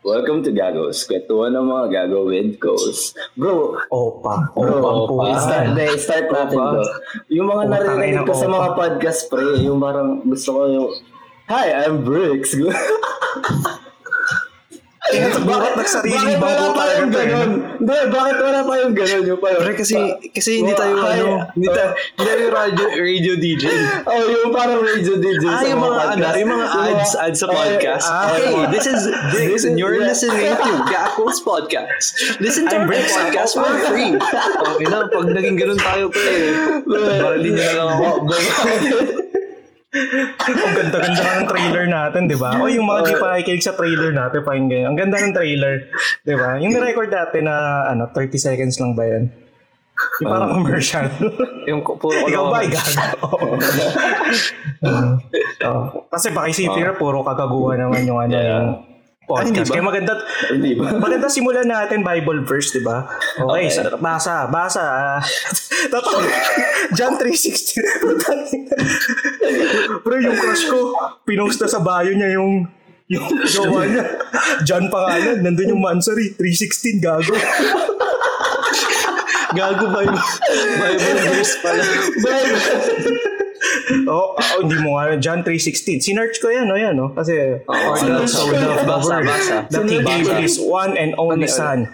Welcome to Gagos. Kwentuhan ng mga gago with Ghost. Bro, Opa. bro, Opa po. start, de, start natin Opa. to. Yung mga ina, ko sa opa. mga podcast, pre, yung parang gusto ko yung, Hi, I'm Bricks. Bakit nagsariling bakit bangko wala pa talaga ganun? Hindi, bakit wala pa yung ganun? Yung parang, Pre, kasi, kasi hindi tayo, ano, hindi tayo, hindi tayo radio, radio DJ. oh, yung parang radio DJ Ah, sa yung mga, ano, yung mga ads, ads sa podcast. ah, hey, ah, this is This you're listening to Gackles Podcast. Listen to our podcast for free. Okay na, pag naging ganun tayo, pre, baralin niyo na lang ako. Ang ganda-ganda ng trailer natin, di ba? O yung mga di pa nakikinig sa trailer natin, pakinggan. Ang ganda ng trailer, di ba? Yung record natin na ano, 30 seconds lang ba yan? Yung parang commercial. Yung puro Ikaw ba, ano, igago? Oo. Kasi pakisipin na puro kagaguhan naman yung ano, Yeah. yung hindi podcast. ba? Kaya maganda, Hindi ba? maganda simulan natin Bible verse, di ba? Okay, Okay. sa- basa, basa. ah. Tapos, John 3.16. Bro, yung crush ko, pinost na sa bio niya yung yung jowa niya. John pangalan, nandun yung Mansari, 3.16, gago. Gago Bible, Bible verse pala. Oh, oh, hindi mo nga, John 3.16. Sinearch ko yan, oh, yan, oh. Kasi, Oh, for God so loved the basa. that He gave. His one and only Son.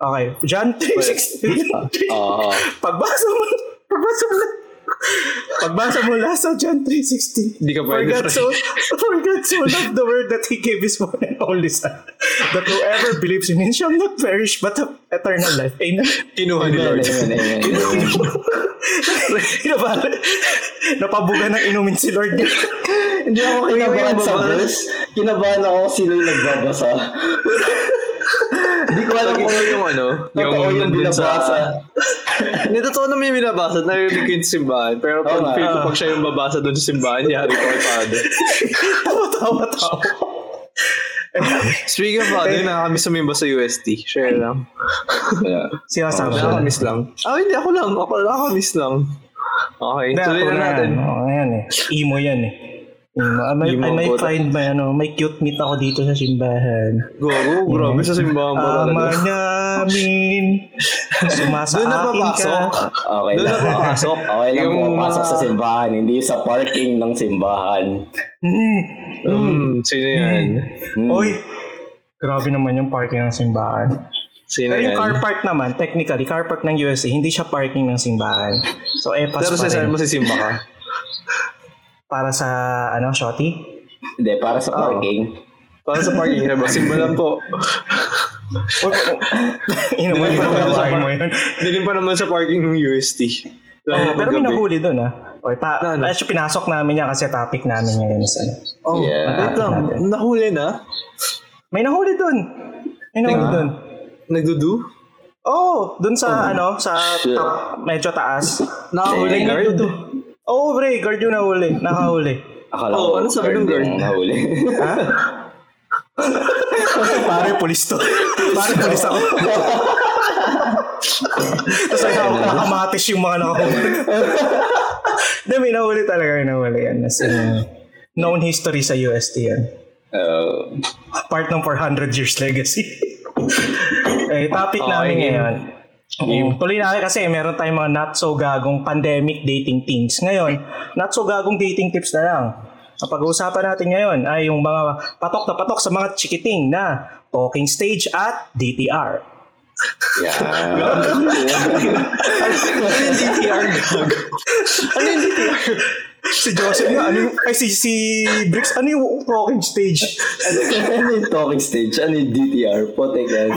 Okay, John 3.16. Oo. Pagbasa mo, pagbasa mo, pagbasa mo last sa John 3.16. Hindi ka For pwede, God pre. so, for God so loved the world that He gave His one and only Son, that whoever believes in Him shall not perish but have eternal life. Amen. Kinuha ni Lord. amen, amen, amen. Napabuga, napabuga ng inumin si Lord. Hindi ako kinabahan sa verse. Kinabahan ako sino yung nagbabasa. Hindi ko alam kung yung ano, totoo yung nandun binabasa. Hindi, totoo naman yung binabasa. Narinig ko yung simbahan. Pero pag, feel ko pag siya yung babasa doon sa simbahan, yari ko kay Father. Tawa, tawa, tawa. Speaking of Father, nakakamiss sumimba sa UST. Share lang. Yeah. Sinasabi ko. Nakakamiss lang. Ah, hindi. Ako lang. Ako nakakamiss lang. Okay. Hindi, Tuloy na natin. Oo, ayan eh. Emo yan eh. Emo. I may, I find may, ano, may cute meet ako dito sa simbahan. Gogo, grabe sa simbahan mo Ama talaga. namin, sumasa Doon na papasok. ka. Okay Doon lang. na papasok. Okay lang Yung pumapasok mga- sa simbahan, hindi sa parking ng simbahan. Mm. Hmm, sino yan? Hmm. Oy, grabe naman yung parking ng simbahan. Sino Pero yung car park naman, technically, car park ng USA, hindi siya parking ng simbahan. So, epas Pero pa sa rin. mo si Simba ka? Para sa, ano, shorty? Hindi, para sa parking. Para sa parking ba? Simba lang po. Inuman pa naman sa naman mo yun. Dilim pa naman sa parking ng UST. Oh, Lalo pero may nahuli doon ah. Okay, pa, Na ano? actually, pinasok namin yan kasi topic namin ngayon. Sa, Oh, Yeah. wait lang. Nahuli na? may nahuli doon. May nahuli doon. Nagdudu? Oo, oh, doon sa ano, sa Shit. top, medyo taas. Nakahuli May guard? Nagdudu. Oo, oh, pre, guard yung nahuli. Nakahuli. Akala Oh, ko, ano sabi ng guard? nahuli. Ha? Pare, pulis to. Pare, pulis ako. Tapos ay nakamatis yung mga nakahuli. Hindi, may nahuli talaga. May nahuli yan. As in, known history sa UST yan. Uh, Part ng 400 years legacy. eh, topic Okay, namin ngayon. Um, tuloy natin kasi meron tayong mga not so gagong pandemic dating things. Ngayon, not so gagong dating tips na lang. Ang pag-uusapan natin ngayon ay yung mga patok na patok sa mga chikiting na talking stage at DTR. yeah. Ano yung DTR gag? Ano yung DTR? Si Joseph nga, ano yung, ay si, si Bricks, ano yung talking stage? ano yung talking stage? Ano yung DTR? Potek yan.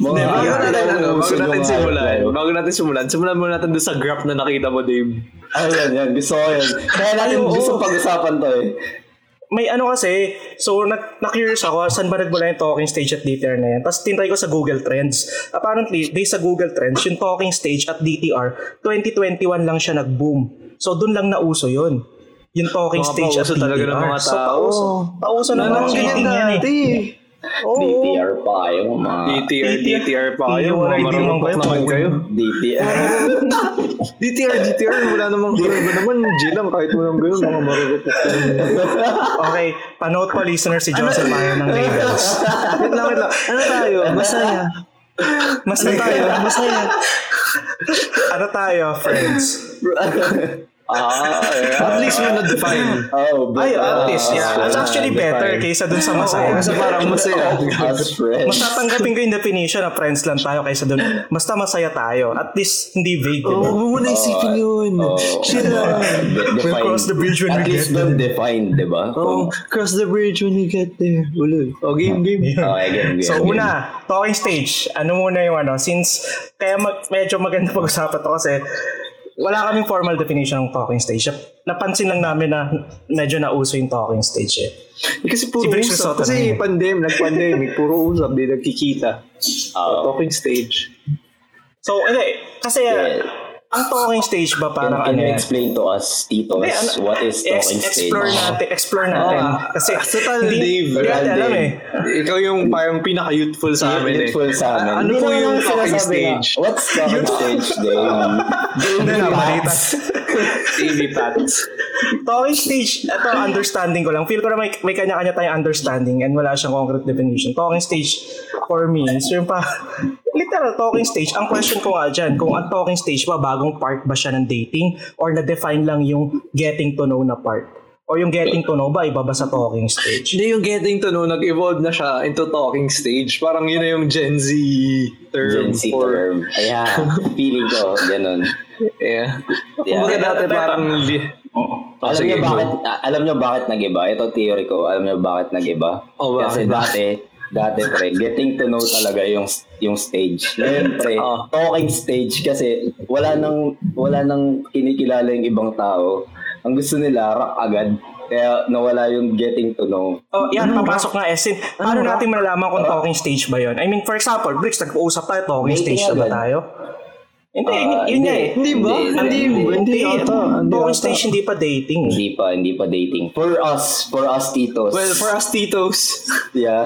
Mga Bago natin, ano, bago natin simulan, bago natin simulan, simulan muna natin doon sa graph na nakita mo, Dave. Ah, yan, yan. Gusto ko yan. Kaya natin Ay, gusto pag-usapan to eh. May ano kasi, so na, na-curious ako, saan ba nagmula yung talking stage at DTR na yan? Tapos tintay ko sa Google Trends. Apparently, based sa Google Trends, yung talking stage at DTR, 2021 lang siya nag-boom. So doon lang nauso yun. Yung talking Mga stage at talaga ng mga So tao. pauso. Pauso na Ano mga ganyan cheating yan eh. dati? Oo. DTR pa kayo, mga DTR, DTR pa kayo. Yung Mga marunong yun? naman kayo. DTR. DTR, DTR, wala namang ba naman. G lang, kahit walang gayon, mga marunong Okay, panood po listener si Joseph ayaw ng labels. Wait lang, wait lang. Ano tayo? Masaya. Masaya tayo, masaya. ano tayo, friends? Ah, At least we're not defined. Oh, but, Ay, at uh, least, yeah. It's actually better kaysa dun sa masaya. Kasi parang masaya. As friends. Mas tatanggapin ko yung definition na friends lang tayo kaysa dun, basta masaya tayo. At least, hindi vague, diba? huwag mo na isipin yun. Oh, Chill lang. defined. cross the bridge when At we least get don't defined, di ba? Oh, cross the bridge when we get there. Ulo. Oh, game, game. Okay, game, game. So game. una, talking stage. Ano muna yung ano, since kaya mag, medyo maganda pag-usapan to kasi wala kaming formal definition ng talking stage. Napansin lang namin na medyo nauso yung talking stage eh. Kasi puro Si Briggs usap. Kasi pandemic, nag-pandemic, puro usap, di nagkikita. Ah, Talking stage. So, hindi, kasi Yeah. Ang talking stage ba Can, parang can ano you yan? explain to us, Tito, Hindi, ano, what is talking ex- stage? explore natin, explore natin. Ah, kasi total hindi, Dave. hindi natin alam Dave. eh. Ikaw yung parang pinaka-youthful sa amin eh. Youthful sa amin. Ah, Ano Hindi po yung talking sinasabi na, stage? What's talking stage, Dave? Na, balita. TV Pats. Talking stage, ito understanding ko lang. Feel ko na may, may kanya-kanya tayong understanding and wala siyang concrete definition. Talking stage for me is yung pa, literal talking stage. Ang question ko nga dyan, kung ang talking stage ba, bagong part ba siya ng dating or na-define lang yung getting to know na part? O yung getting to know ba, iba ba sa talking stage? Hindi yung getting to know, nag-evolve na siya into talking stage. Parang yun na yung Gen Z term. Gen Z for, term. Ayan, feeling ko, ganun. Yeah. Yeah. Kumbaga dati parang... Oh, alam niyo bakit alam niyo bakit nag-iba? Ito theory ko. Alam niyo bakit nag-iba? Oh, Kasi bakit? dati dati pre, getting to know talaga yung yung stage. Ngayon pre, Oh. talking stage kasi wala nang wala nang kinikilala yung ibang tao. Ang gusto nila rock agad. Kaya nawala yung getting to know. Oh, yan, papasok nga Esin. Paano Ano ba? natin malalaman kung talking stage ba yun? I mean, for example, Bricks, nag-uusap tayo, talking Dating stage na ba tayo? Hindi, Ah, yun nga eh. Hindi ba? Hindi, hindi ata. Hindi ata. stage hindi pa dating. Hindi pa, hindi pa dating. For us, for us titos. Well, for us titos. yeah.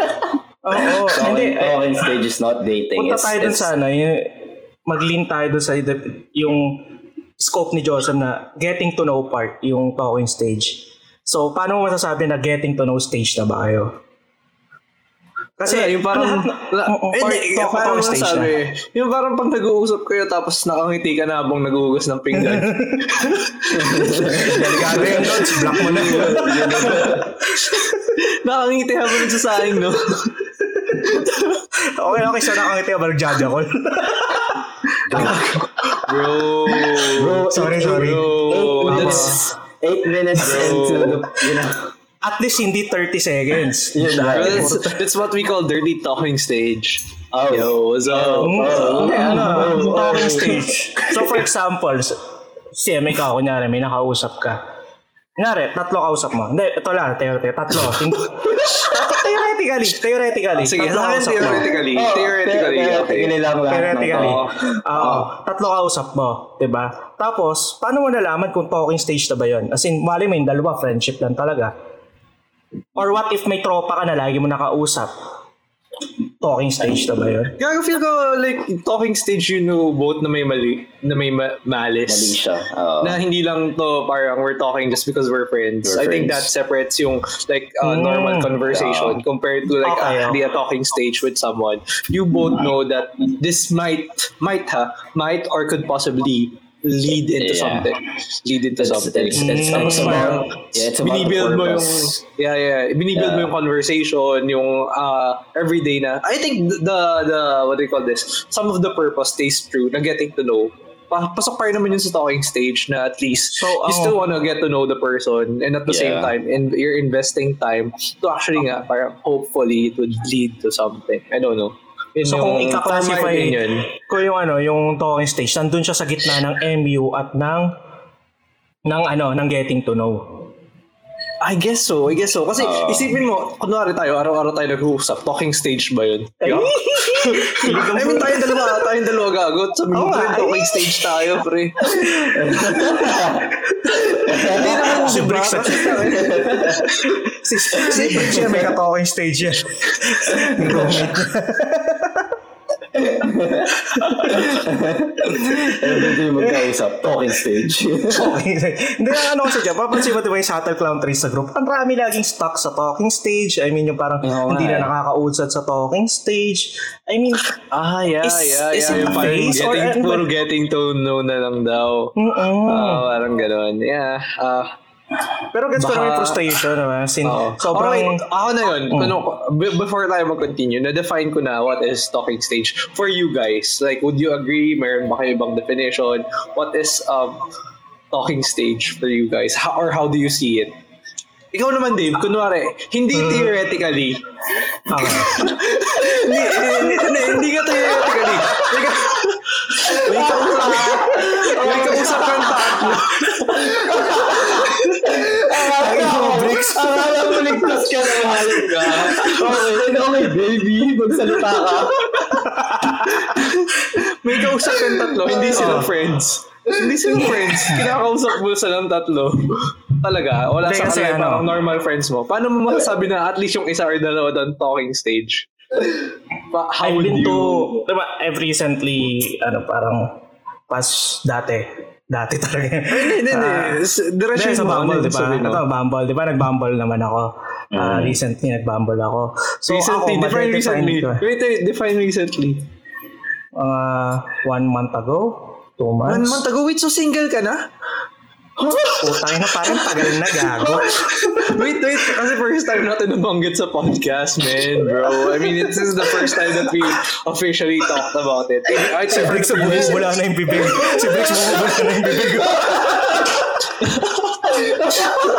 Oo, hindi. talking, eh, talking stage is not dating. Punta tayo dun it's- sa ano, yung, mag-lean tayo dun sa yung scope ni Joseph na getting to know part, yung talking stage. So, paano mo masasabi na getting to know stage na ba kayo? Kasi yung parang... La, na- Oo, eh, part- hindi, talk- parang talk stage masasabi, yung parang pag nag-uusap kayo tapos nakangiti ka na habang nag-uugas ng pinggan. Delikado yun, Lods. Block mo na. nakangiti habang nagsasaing, no? okay, okay. So, nakangiti ka ba nag-judge ako? Bro. Bro, Sorry, eight- sorry. Eight Bro. minutes. Eight minutes into the, you know, At least hindi 30 seconds. yun na. That's, that's what we call dirty talking stage. Oh. Yo, what's up? Oh. Hindi, ano, talking stage. So for example, si may ka, kunyari, may nakausap ka. Kunyari, tatlo kausap mo. Hindi, ito lang, theoretically, tatlo. Theoretically, theoretically. Sige, tatlo kausap mo. theoretically. Oh, theoretically, okay. Theoretically lang lahat ng Theoretically. tao. Oo. tatlo kausap mo, 'di ba? Tapos, paano mo nalaman kung talking stage na ba 'yon? As in, mali mo yung dalawa, friendship lang talaga. Or what if may tropa ka na lagi mo nakausap? Talking stage na ba 'yon? Gago feel ko like talking stage you know both na may mali, na may ma- Mali malis. siya. Oo. na hindi lang to parang we're talking just because we're friends. We're I think that friends. separates yung like uh, Mm, normal conversation yeah. compared to like Okay, actually a talking stage with someone. You both know that this might might ha might or could possibly lead into Yeah. something. Lead into It's, something. it's, it's, Mm. it's about, yeah, it's about binibuild mo yung yeah yeah binibuild mo Yeah. yung conversation yung uh, everyday na I think the the what do you call this some of the purpose stays true na getting to know pa pasok pa rin naman yun sa talking stage na at least So, you ang- still wanna get to know the person and at the same Yeah. time and you're investing time to actually nga parang hopefully it would lead to something I don't know Yun So kung opinion. ko yung ano, yung talking stage, nandun siya sa gitna ng MU at ng ng ano, ng getting to know. I guess so, I guess so. Kasi Oo. isipin mo, kunwari tayo, araw-araw tayo nag-uusap, talking stage ba yun? Yeah. I mean, tayong dalawa, tayong dalawa gago. Sabi mo, nga. talking stage tayo, pre. Hindi naman Si. Kasi tayo- si, si Bricks yan, may ka-talking stage yan. Every day magkausap, talking stage. Okay. Hindi na ano kasi dyan, papansin mo diba yung Subtle Clown Trees sa group, ang rami laging stuck sa talking stage. I mean, yung parang Oo hindi na eh. nakakausad sa talking stage. I mean, Ah, yeah, Is- yeah, is yeah. it Yung parang face or getting, ba? puro getting to know na lang daw. mm Ah, parang gano'n. Yeah. Ah, pero gets ko naman yung frustration naman. Sin, Oo. sobrang... Okay, ako na yun. Ano, b- before tayo mag-continue, na-define ko na what is talking stage for you guys. Like, would you agree? Meron ba kayo ibang definition? What is um, talking stage for you guys? How, or how do you see it? Ikaw naman, Dave, kunwari, hindi theoretically. Okay. hindi, hindi, hindi, hindi ka theoretically. May ka- kausap, may kausap kang tatlo. Bricks. Akala mo ligtas ka na mahal ka. Okay, okay, baby. Magsalita ka. May kausap kang tatlo, hindi sila Oh. friends. Hindi sila friends. Kinakausap mo silang tatlo. Talaga, wala Hindi, sa kasi kanila ano- parang normal friends mo. Paano mo masasabi na at least yung isa or dalawa doon talking stage? Pa, how I've would been you... to, diba, I've recently, ano, parang, pas dati, dati talaga. Hindi, hindi, hindi. Ah, Diretso sa Bumble, di ba? Ito, Bumble, di ba? Nag-Bumble naman ako. Ah, recently, nag-Bumble ako. So, Recently, ako, define recently. ko. Wait, wait, define recently. Mga one month ago, two months. One month ago, wait, so single ka na? Putang na parang tagal na gago. wait, wait, kasi first time natin nabanggit sa podcast, man, bro. I mean, this is the first time that we officially talked about it. I Si Briggs bumubula na yung bibig. Si Briggs bumubula na yung bibig.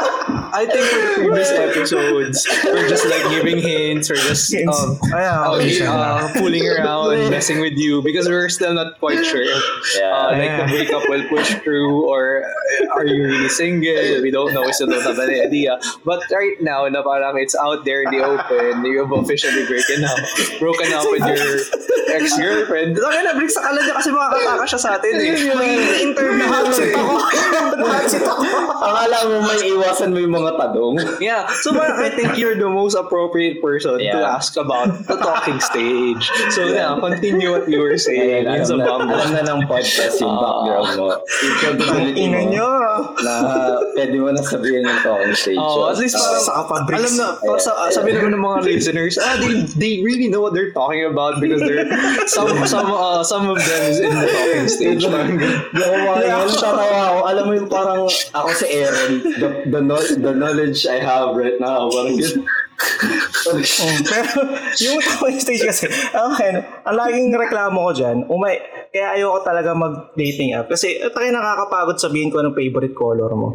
I think for the previous episodes, we're just like giving hints or just um, ah, uh, uh, fooling around, messing with you because we're still not quite sure if uh, like the Yeah. breakup will push through or are you really single? We don't know. We still don't have any idea. But right now, na parang it's out there in the open, you've officially broken up, broken up with your ex-girlfriend. Kaya na, Bricks, akala niya kasi makakataka siya sa atin eh. Nahagsit ako. Akala mo may iwasan mo yung mga tanong. Yeah. So parang I think you're the most appropriate person to Yeah. ask about the talking stage. So yeah, continue what you were saying. Ayan, It's a alam, na, alam na ng podcast yung background mo. Yung credibility Ina nyo. Na pwede mo na sabihin yung talking stage. Oh, at least parang, Saka pa, Bricks. alam na, para sa, sabi naman ng mga listeners, ah, they, they really know what they're talking about because they're, some, some, uh, some of them is in the talking stage. Parang ganun. Di ako ako. Alam mo yung parang ako si Aaron, the, the, the knowledge I have right now, parang yun. Oh, pero yung talking stage kasi, okay, ang laging reklamo ko dyan, umay, kaya ayoko talaga mag-dating app. Kasi, eh, tayo nakakapagod sabihin ko anong favorite color mo.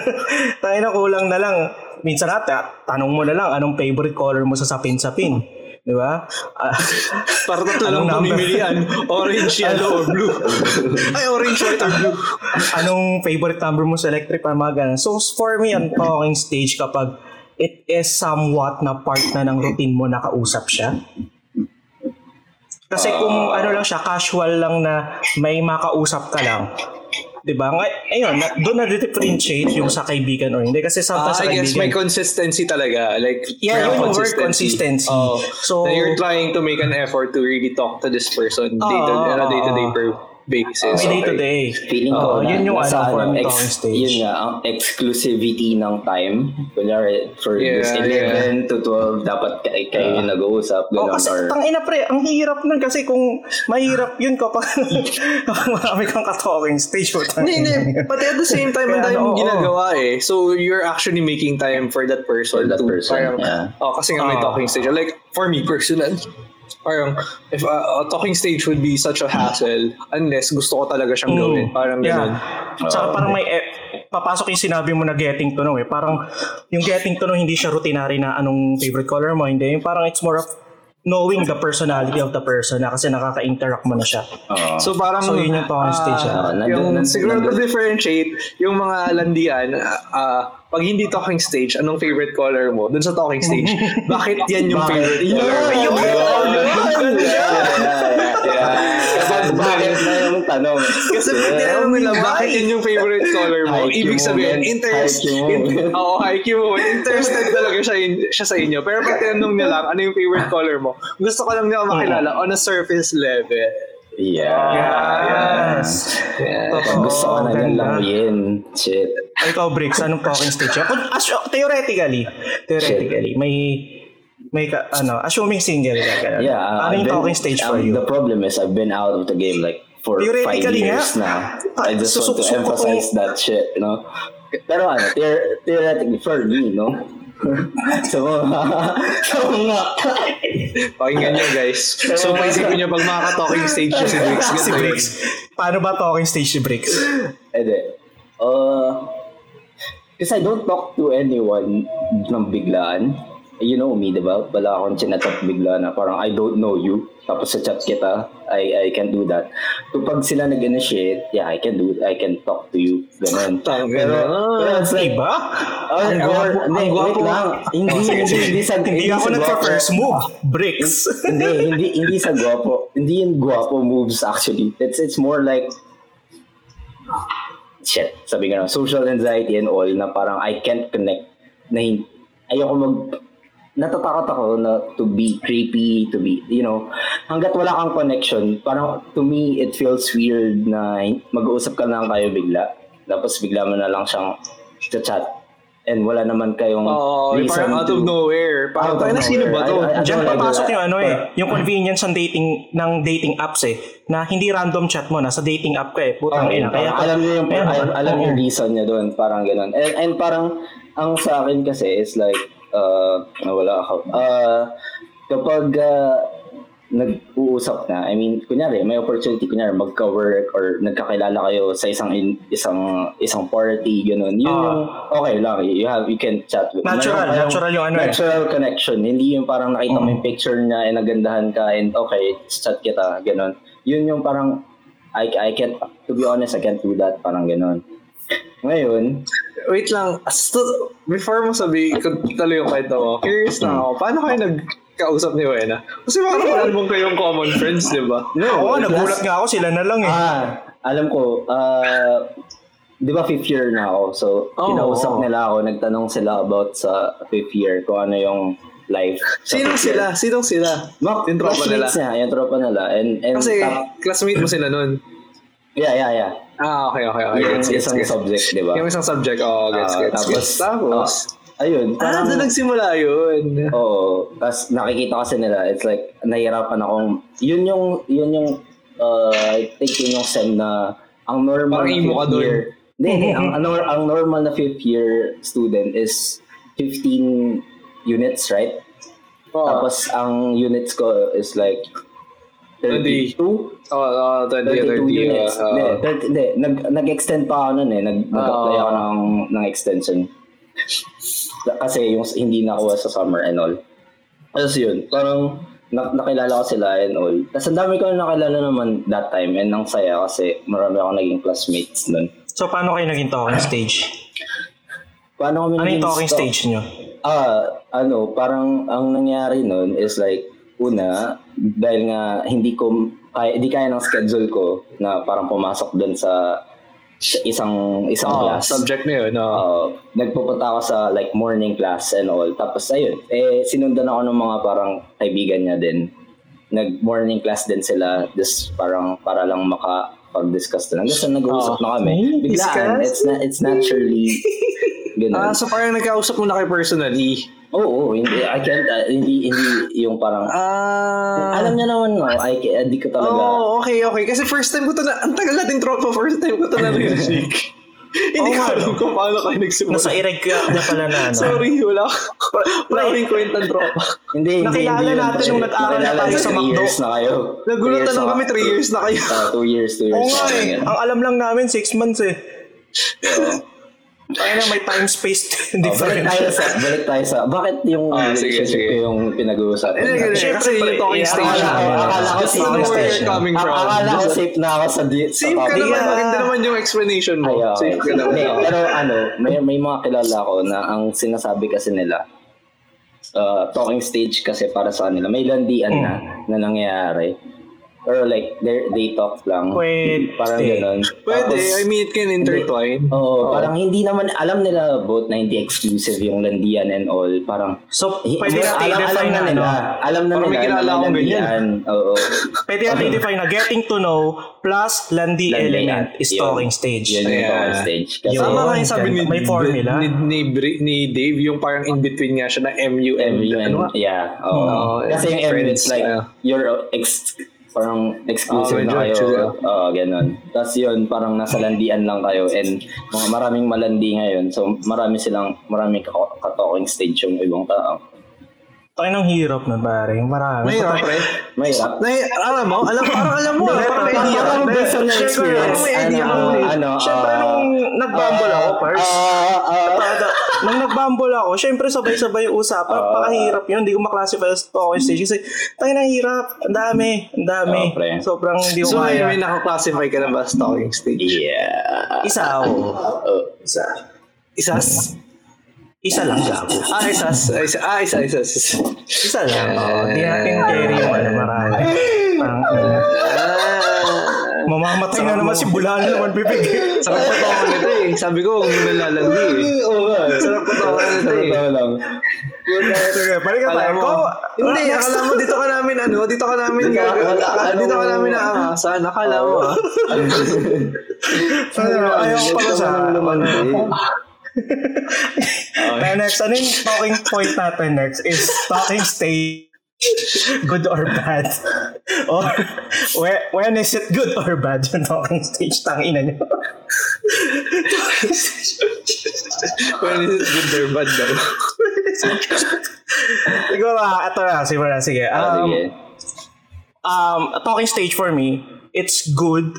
tayo na kulang na lang. Minsan na, ta- tanong mo na lang anong favorite color mo sa sapin-sapin. Di ba? Ah, Para tatlo lang pamimilian. Orange, yellow, or blue. Ay, orange, white, or blue. anong favorite number mo sa electric para mga ganun. So for me, ang talking stage kapag it is somewhat na part na ng routine mo nakausap siya. Kasi kung ano lang siya, casual lang na may makausap ka lang. 'Di ba? Ngay- Ayun, na, doon na differentiate yung sa kaibigan or hindi kasi Ah, sometimes sa I guess may kaibigan. consistency talaga. Like, Yeah, yung word consistency. Oh, So- you're trying to make an effort to really talk to this person day to, Oo, on a day-to-day per basis. may day to Okay. day. Feeling ko Oo, na, yun yung nasa ano for me ex- stage. Yun nga, ang exclusivity ng time. Kunyari, for Yeah, this 11 to 12, dapat kayo, kayo yung nag-uusap. Oh, Ganun, kasi or, tangina pre, ang hirap nun kasi kung mahirap yun kapag kapag marami kang ka-talking stage. Hindi, hindi. Pati at the same time, ang dami mong ginagawa eh. So, you're actually making time for that person. For that to, person, Parang, yeah. oh, kasi nga may Oo. talking stage. Like, for me personal, parang, if uh, a talking stage would be such a hassle, unless gusto ko talaga siyang gawin. Parang ganun. Yeah. Tsaka parang may eh, papasok yung sinabi mo na getting to know eh. Parang yung getting to know hindi siya routinary na anong favorite color mo. Hindi. Yung parang it's more of knowing the personality of the person na kasi nakaka-interact mo na siya. Oo. So parang So, yun yung talking stage, ah, ah. Nandun- yung nandun- siguro to nandun. differentiate yung mga landian ah, pag hindi talking stage, anong favorite color mo? Dun sa talking stage, bakit yan yung favorite color? Yun! Yun! Bakit na yung tanong. Kasi pag tinanong nila, bakit yun yung favorite color mo? Ibig sabihin, interest, oo, Haikyuu moment. Interested talaga siya, siya sa inyo. Pero pag tinanong niya lang, ano yung favorite color mo? Gusto ko lang niya makilala on a surface level. Yeah. Yes. Yeah. Totoo. Gusto ko na yan Ganda. lang yun. Shit. Ikaw, Bricks, anong talking stage? Kung, as, theoretically, theoretically, may may ka, ano, assuming single ka. ganun. Yeah. uh, ano been- talking stage for um, you? The problem is I've been out of the game like for five years nga. now. I just want to emphasize that shit, you know? Pero ano, theor- theoretically, for me, no? So, so mga, Pakinggan niyo, guys. So, paisipin niyo pag makaka-talking stage si Briggs. si. Bricks. Paano ba talking stage si Bricks? ede, uh, kasi I don't talk to anyone ng biglaan. You know me, di ba? Wala akong chinatap bigla na parang I don't know you. Tapos sa chat kita, I I can do that. Kapag sila nag-initiate, yeah, I can do I can talk to you. Ganun. Tangina. pero, pero it's like, Diba? or, Ang gwapo- hindi, ang gwapo. lang. Hindi, Oh, hindi, hindi sa, Hindi ako gwapo. nagpa-first move. Bricks. hindi, hindi, hindi sa guwapo. Hindi yung guwapo moves actually. It's it's more like shit, sabi nga social anxiety and all na parang I can't connect na hin- ayoko mag natatakot ako na to be creepy, to be, you know, hanggat wala kang connection, parang to me, it feels weird na mag-uusap ka lang kayo bigla. Tapos bigla mo na lang siyang chat and wala naman kayong Oo, yung parang out of nowhere. Parang, tayo na sino ba to? nowhere. I- I- Diyan papasok yung ano eh, yung convenience ng dating ng dating apps eh, na hindi random chat mo, nasa dating app ka eh, putang Okay, ina. Kaya alam niyo yung alam, alam yung reason niya doon, parang ganoon. And, and parang ang sa akin kasi is like uh nawala ako. Uh kapag uh, nag-uusap na, I mean, kunyari, may opportunity, kunyari, magka-work or nagkakilala kayo sa isang in, isang isang party, gano'n. Yun Ah. yung, okay lang, you have, you can chat with. Natural, kayong natural yung ano eh. Natural connection. Hindi yung parang nakita mo yung picture niya, eh, nagandahan ka, and okay, chat kita, gano'n. Yun yung parang, I, I can't, to be honest, I can't do that, parang gano'n. Ngayon, Wait lang. As to- before mo sabi, kung tuloy yung kwento mo, curious na ako, paano kayo nagkausap ni Wena? Kasi parang wala namang kayong common friends, di ba? no, Oo, nagulat nga ako, sila na lang eh. Ah, alam ko, ah, di ba fifth year na ako? So, Oo. kinausap nila ako, nagtanong sila about sa fifth year, kung ano yung life. sa Sinong fifth year. sila? Sinong sila? Mga Yung tropa nila. classmates niya, yung tropa nila. And, and Kasi tap- classmate mo sila nun. yeah, yeah, yeah. Ah, okay, okay, okay. Yung Gets, isang gets. subject, di ba? Yung isang subject, oh, gets, Ah, gets, tapos, gets. Tapos, ah, ayun, ah, parang, doon nagsimula yun. Oo. Tapos nakikita kasi nila, it's like, nahihirapan akong, yun yung, yun yung, uh, I think yun yung sem na, ang normal Parang na emo ka year, hindi, hindi, ang, ang, ang normal na fifth year student is 15 units, right? Oh, Tapos ang units ko is like 32? oh, oh, 20, 32 30, units. uh, Hindi, uh, 30 hindi, nag, nag-extend pa ako nun eh. Nag, nag-apply ako Ah. ng, ng extension. Kasi yung hindi nakuha sa summer and all. Tapos yun, parang na, nakilala ko sila and all. Tapos ang dami ko na nakilala naman that time and ang saya kasi marami ako naging classmates nun. So, paano kayo naging talking stage? Paano kami Ano yung naging talking stage nyo? Ah, ano, parang ang nangyari nun is like, una, dahil nga hindi ko, kaya, hindi kaya ng schedule ko na parang pumasok dun sa sa isang isang oh, class. subject na yun. Oh. Uh, nagpupunta ako sa like morning class and all. Tapos ayun, eh sinundan ako ng mga parang kaibigan niya din. Nag morning class din sila just parang para lang maka pag-discuss na. Hanggang sa nag-uusap na kami. Oh, Biglaan, discuss? it's, na, it's naturally ganun. Ah, so parang nagkausap mo na kayo personally. Oo, oo, hindi, I can't, uh, hindi, hindi yung parang, Ah. alam niya naman, no, I, hindi ko talaga, Oh, okay, okay. Kasi first time ko to na, ang tagal natin tropa, first time ko to narinig. Hindi Oo ko alam kung paano kayo nagsimula. Nasa ireg ka na pala na ano. Sorry, wala Wala kaming kwentang tropa. hindi, hindi, Nakilala hindi natin nung nag-aral na tayo sa McDo. years na kayo. Nagulat Three na years lang kami, 3 years na kayo. Uh, two years, two years Oo na nga eh. Ang alam lang namin, 6 months eh. Kaya na may time-space Oh, balik difference. tayo sa, balik tayo sa, bakit yung Ah, sige, sige. ko yung pinag-uusapan? Hindi, Siyempre, kasi yung talking yeah, stage. Akala ko, akala ko safe station. coming from. Akala ko safe na ako sa, di, sa Safe ka topic. naman, maganda naman yung explanation mo. Safe ka naman. Pero ano, may, may mga kilala ko na ang sinasabi kasi nila, uh, talking stage kasi para sa kanila, may landian na na nangyayari. Or like, they they talk lang. Pwede. Parang ganun. Pwede, Tapos, I mean, it can intertwine. Oo, parang hindi naman, alam nila both na hindi exclusive yung landian and all. Parang, So, pwede natin alam, alam na na, nila. ano, Alam na Parang nila. kilala na may akong ganyan. Oo. pwede natin i-define na getting to know plus landi Landian. element is Yun. talking stage. Yun yung Yeah. talking stage. Kasi. Tama nga yung sabi ni, May formula. ni, ni, ni Dave, yung parang in-between nga siya na MU and ano nga? yeah. Oo. Kasi yung every it's like you're ex parang exclusive Oo, na kayo. medyo exclusive. Oo, ganun. Tapos yun, parang nasa landian lang kayo and mga maraming malandi ngayon. So marami silang, marami ka- ka-talking stage yung ibang tao. Tayo ng hirap na pare. Marami. Mahirap, pre. Mahirap. Na, alam mo, alam, parang alam mo, Hindi, parang may parang- idea. parang based on your Siyempre, experience. may idea ano, mo eh. ano, Siyempre, ah, nung nagbumble ako, ah, ah, Pada- nung nagbumble ako, syempre sabay-sabay yung usapan. Ah. Pakahirap yun. Hindi ko maklasify as talking stage. Kasi tayo ng hirap. Ang dami. Ang dami. Oh. Sobrang hindi ko So, kaya. may, may nakaklasify ka na ba sa talking stage? yeah. Isa ako. Oh, Isa. Isas? Isa lang gago. Ah, isas. Ah, isa, ah, isa, isa. isa. Isa lang. Oo. Hindi natin carry yung ano marami. Ang, Ah, mamamatay na naman si Bulano naman bibig. sarap pa tawa nito eh. Sabi ko, huwag mo nalalandi eh. Oo nga. Sarap pa tawa nito eh. Sarap lang. Sige, balik ka tayo. Hindi, akala mo dito ka namin ano, dito ka namin Dito ka- wala- dito ka namin naangasan, akala mo ah. Ano, ayaw ko pala sa... Lumandi. Na next, ano yung talking point natin next is talking stage. Good or bad? Or when, when is it good or bad yung talking stage? Tangina nyo. When is it good or bad daw? Siguro, ah, ito na. Siguro na. Sige. Ah, Um, sige. um, talking stage for me, it's good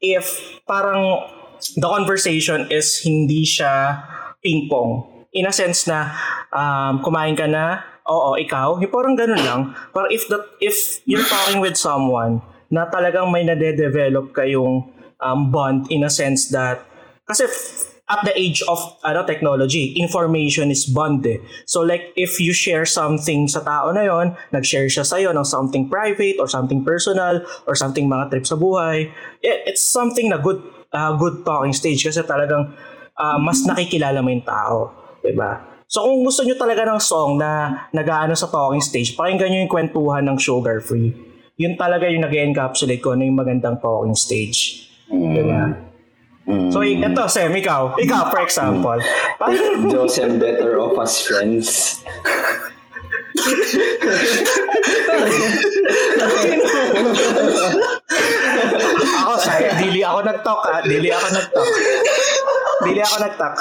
if parang the conversation is hindi siya ping-pong. In a sense na um, kumain ka na, oo, ikaw, yung parang ganun lang. Pero if, that, if you're talking with someone na talagang may nade-develop kayong um, bond in a sense that, kasi f- at the age of ano technology, information is bond eh. So like if you share something sa tao na yon, nag-share siya sa'yo ng something private or something personal or something mga trip sa buhay, it, it's something na good uh, good talking stage kasi talagang uh, mas nakikilala mo yung tao. 'di ba? So kung gusto nyo talaga ng song na nag-aano sa talking stage, pakinggan nyo yung kwentuhan ng Sugar Free. Yun talaga yung nag-encapsulate ko ano yung magandang talking stage. Di ba? Mm. So, ito, Sem, ikaw. Ikaw, for example. Parang, Joseph better of us friends. ako, say, dili ako nag-talk, ah. Dili ako nag-talk. Dili ako nag-talk.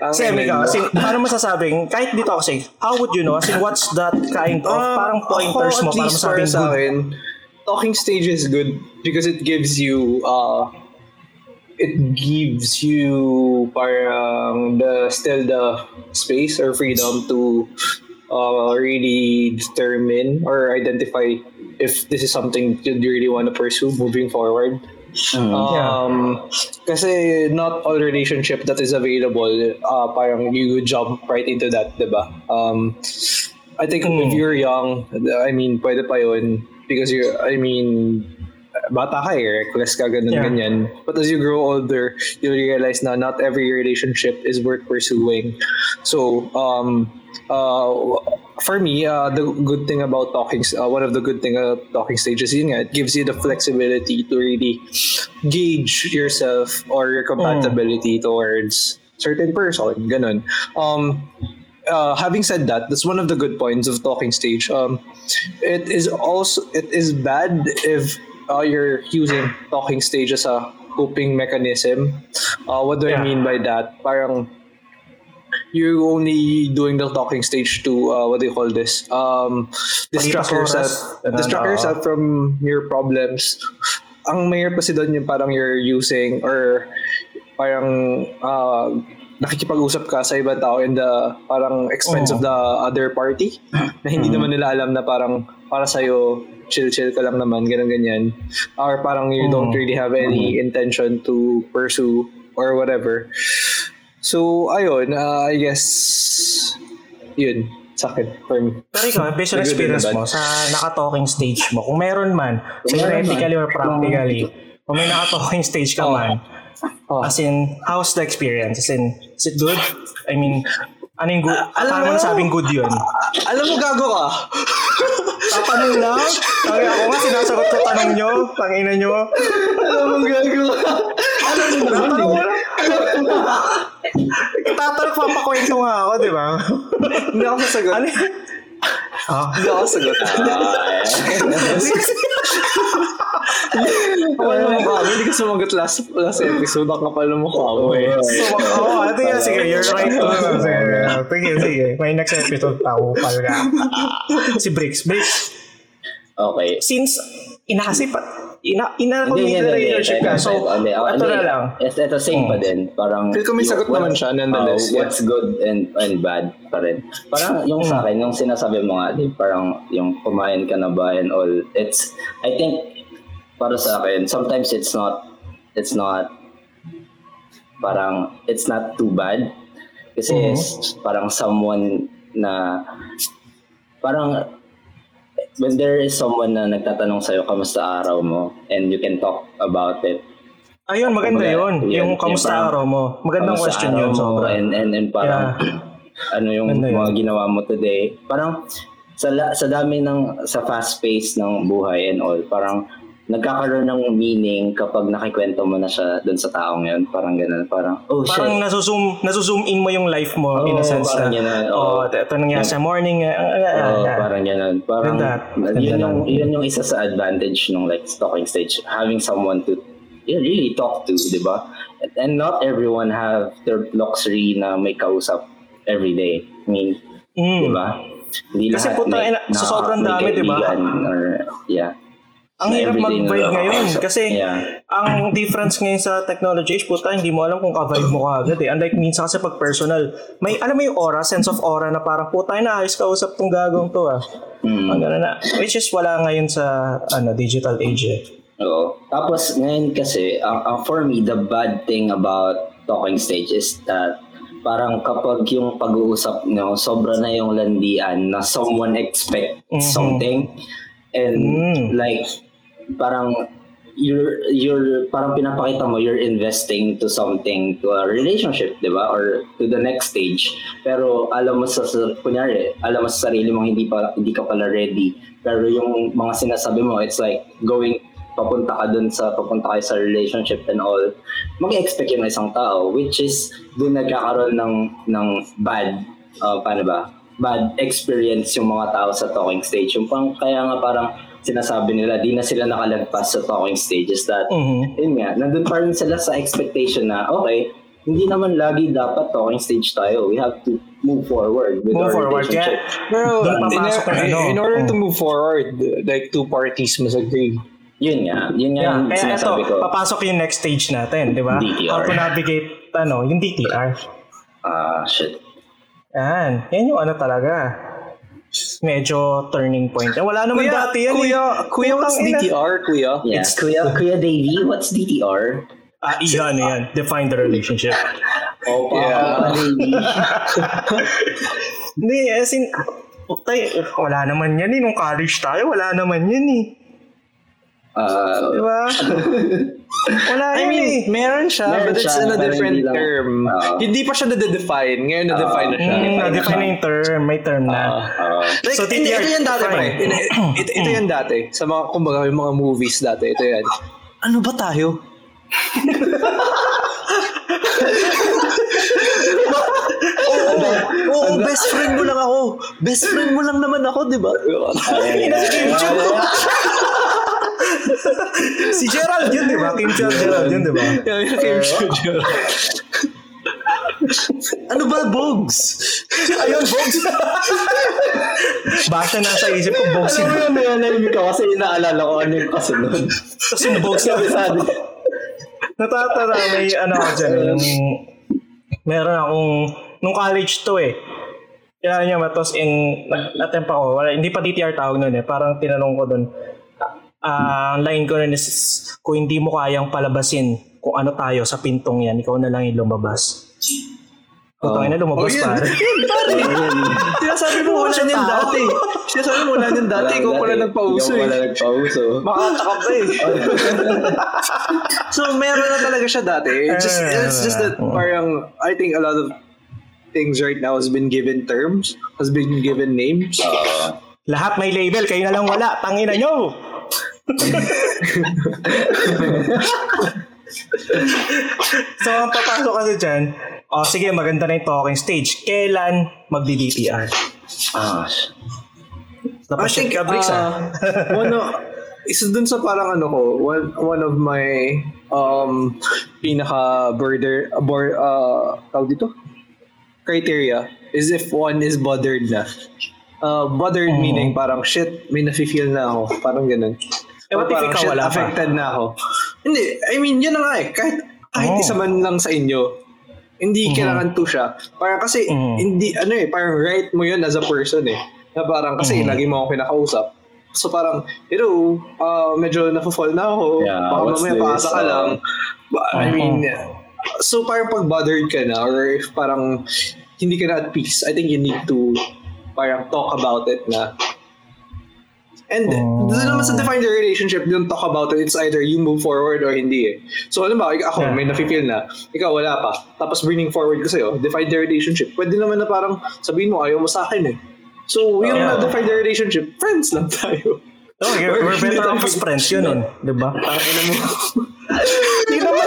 Ang ina ikaw, mo. as in, paano masasabing, kahit dito ako say, how would you know? As in, what's that kind of, Ah, parang pointers mo para masabing sa good? akin, talking stage is good because it gives you uh it gives you parang the still the space or freedom to uh, really determine or identify if this is something you really want to pursue moving forward. Um, kasi not all relationship that is available, uh, parang you jump right into that, diba? Um, I think if you're young, I mean, pwede pa yun. Because you're, I mean, bata ka eh, reckless ka, ganun, Yeah. ganyan. But as you grow older, you'll realize na not every relationship is worth pursuing. So, um, uh, for me, uh, the good thing about talking, uh, one of the good thing about talking stages, yun nga, it gives you the flexibility to really gauge yourself or your compatibility towards certain person, ganun. Um, uh, having said that, that's one of the good points of talking stage. Um, it is also it is bad if uh, you're using talking stage as a coping mechanism. Uh, what do Yeah. I mean by that? Parang you're only doing the talking stage to uh, what do you call this? Um, distract yourself, distract oo. yourself from your problems. Ang mahirap kasi doon yung parang you're using or parang uh, nakikipag-usap ka sa ibang tao in the parang expense Oo. of the other party na hindi naman nila alam na parang para sa'yo chill-chill ka lang naman, ganun-ganyan. Or parang you don't Oo. really have any intention to pursue or whatever. So, ayun, uh, I guess, yun, sa akin, for me. Pero ikaw, based on and experience mo, sa naka-talking stage mo, kung meron man, theoretically or practically, kung may naka-talking stage ka Oh. man, Oh. as in, how's the experience? As in, is it good? I mean, ano yung good? alam Paano mo nasabing good yun? Alam mo, gago ka. Tatanong lang? Ay, ako nga sinasagot ko tanong nyo, tangina nyo. Alam mo, gago ka. Alam mo naman, eh. ko lang. Tatanong, papakwento nga ako, di ba? Hindi ako sasagot. Ano? Ah, Hindi ako sasagot. Kapal na mukha mo. Hindi ka sumagot last, last episode. Ang kapal na mukha mo eh. So, oh, ito yan, sige, you're right. Oh, sige, sige, sige. May next episode pa, upal ka. Si Briggs, Briggs, Okay. since ina kasi pa, ina, ina committed hindi. relationship ka, so, Hindi, hindi. ito na lang. Ito, ito same pa din. Parang, Feel ko may sagot naman siya, nonetheless, uh, what's good and and bad pa rin. Parang yung Hmm. sa akin, yung sinasabi mo nga, di, parang yung kumain ka na ba and all, it's, I think, para sa akin, sometimes it's not, it's not, parang, it's not too bad. Kasi Mhm. it's parang someone na, parang, when there is someone na nagtatanong sa'yo, kamusta araw mo? And you can talk about it. Ayun, maganda Kumbaga, yun. yun, Yung yung kamusta parang- araw mo. Magandang question yun. mo? Sobra. And, and, and parang, ano yung Ganda yun. mga ginawa mo today. Parang, sa, sa dami ng, sa fast pace ng buhay and all, parang, nagkakaroon ng meaning kapag nakikwento mo na siya dun sa taong yun. Parang ganun. Parang, oh Parang shit. nasuzoom, nasuzoom in mo yung life mo in a sense parang na, yun na, oh, oo. ito nangyari sa morning. ah, ah, Oo, ah. parang ganun. Parang, yun, yung, yun yung isa sa advantage ng like talking stage. Having someone to really talk to, di ba? And, not everyone have their luxury na may kausap every day. I mean, Mm. di ba? Hindi Kasi puta, may- ina- sa sobrang dami, di ba? Or, yeah. Ang Na hirap na mag-vibe ngayon kasi yeah. ang difference ngayon sa technology is puta, hindi mo alam kung ka-vibe mo ka agad eh. Unlike minsan kasi pag personal, may alam mo yung aura, sense of aura na parang puta, inaayos ka usap tong gagong to ah. Mm. Ang gano'n na. Which is wala ngayon sa ano digital age eh. Oo. Tapos ngayon kasi, ang ang for me, the bad thing about talking stage is that parang kapag yung pag-uusap nyo, sobra na yung landian na someone expect Mhm. something and Mm. like parang you're you're parang pinapakita mo you're investing to something to a relationship, 'di ba? Or to the next stage. Pero alam mo sa, sa kunyari, alam mo sa sarili mo hindi pa hindi ka pala ready. Pero yung mga sinasabi mo, it's like going papunta ka dun sa papunta kayo sa relationship and all mag-expect yung isang tao which is dun nagkakaroon ng ng bad uh, paano ba bad experience yung mga tao sa talking stage yung pang kaya nga parang sinasabi nila di na sila nakalagpas sa talking stages that Mhm. yun nga nandun pa rin sila sa expectation na okay hindi naman lagi dapat talking stage tayo we have to move forward with Move our forward, relationship Pero, Doon in, ano. in order to Mm. move forward, like two parties must agree. yun nga yun nga Yeah, yung kaya ito, sinasabi ko papasok yung next stage natin, di ba? DTR. How to navigate, ano, yung DTR. ah shit Yan. Yan yung ano talaga. Medyo turning point. Eh, wala naman Kuya, dati yan kuya, eh. kuya, what's. DTR, kuya? yeah It's- kuya kuya Davey what's DTR Ah, iyan, yan. Define the relationship. Opa, Yeah. opa, Davey. Hindi, as in, putay, wala naman yan eh. Nung college tayo, wala naman yan eh. Ah, Di ba? Wala I mean, eh. meron siya, Meron but it's siya, in a different hindi lang- term. Oo. hindi pa siya na-define. Ngayon na-define na siya. Mm, define na na-define na yung term. May term na. Ah. ah, Like, So, TTR, ito yan dati, pre. Ito, ito, ito yan dati. Sa mga, kumbaga, yung mga movies dati. Ito yan. Ano ba tayo? Oo, oo, best friend mo lang ako. Best friend mo lang naman ako, di ba? Si Gerald yun, di ba? Kim Chiang Gerald yun, di ba? Yung Kim Studio. ano ba, Bogs? Ayun, Bogs. Basta nasa isip ko, Bogs Alam mo yun. yun, ako kasi inaalala ko ano yung kasunod. Tapos yung Bogs na, Sabi sabi, Natatara, may ano ako dyan, yung, meron akong, nung college to eh, kaya niya matos in, nag-attempt ako, wala, hindi pa DTR tawag nun eh, parang tinanong ko dun, ah, ang line ko nun is, kung hindi mo kayang palabasin kung ano tayo sa pintong yan, ikaw na lang yung lumabas. Putang ina, lumabas Oh, yun. pare. Sinasabi mo wala niyan dati. Sinasabi mo wala niyan dati. Ikaw pala nagpauso Ikaw pala eh. nagpauso. Makatakap ka eh. so, meron na talaga siya dati. It's just, it's just that parang, I think a lot of things right now has been given terms, has been given names. Lahat may label, kayo na lang wala. Tangina nyo! so, ang papasok kasi dyan, oh, sige, maganda na yung talking stage. Kailan magdi-DTR? Ah, I think, ka, Bricks, ah. uh, one of, isa dun sa parang ano ko, one, one of my um, pinaka border, bor, uh, tawag dito? Criteria is if one is bothered na. Uh, bothered Oo. meaning parang shit, may nafe-feel na ako. Parang ganun. Eh, what if ikaw wala pa? affected na ako. Hindi, I mean, yun na nga eh. Kahit, kahit Oo. isa man lang sa inyo, hindi Mhm. kailangan to siya. Parang kasi, Mhm. hindi, ano eh, parang right mo yun as a person eh. Na parang kasi Mhm. lagi mo ako kinakausap. So parang, hello, uh, medyo nafo-fall na ako. Yeah, Baka mamaya paasa ka lang. Ba- I Mhm. mean, so parang pag bothered ka na or if parang hindi ka na at peace, I think you need to parang talk about it na And Oh. doon naman sa define the relationship, don't talk about it. It's either you move forward or hindi eh. So ano ba, ako Yeah. may nafe-feel na, ikaw wala pa. Tapos bringing forward ko sa'yo, define the relationship. Pwede naman na parang sabihin mo, ayaw mo sa akin eh. So yung Yeah. na define the relationship, friends lang tayo. Oh, you're, we're better off as friends yun nun. Diba? Tangin na mo. Hindi naman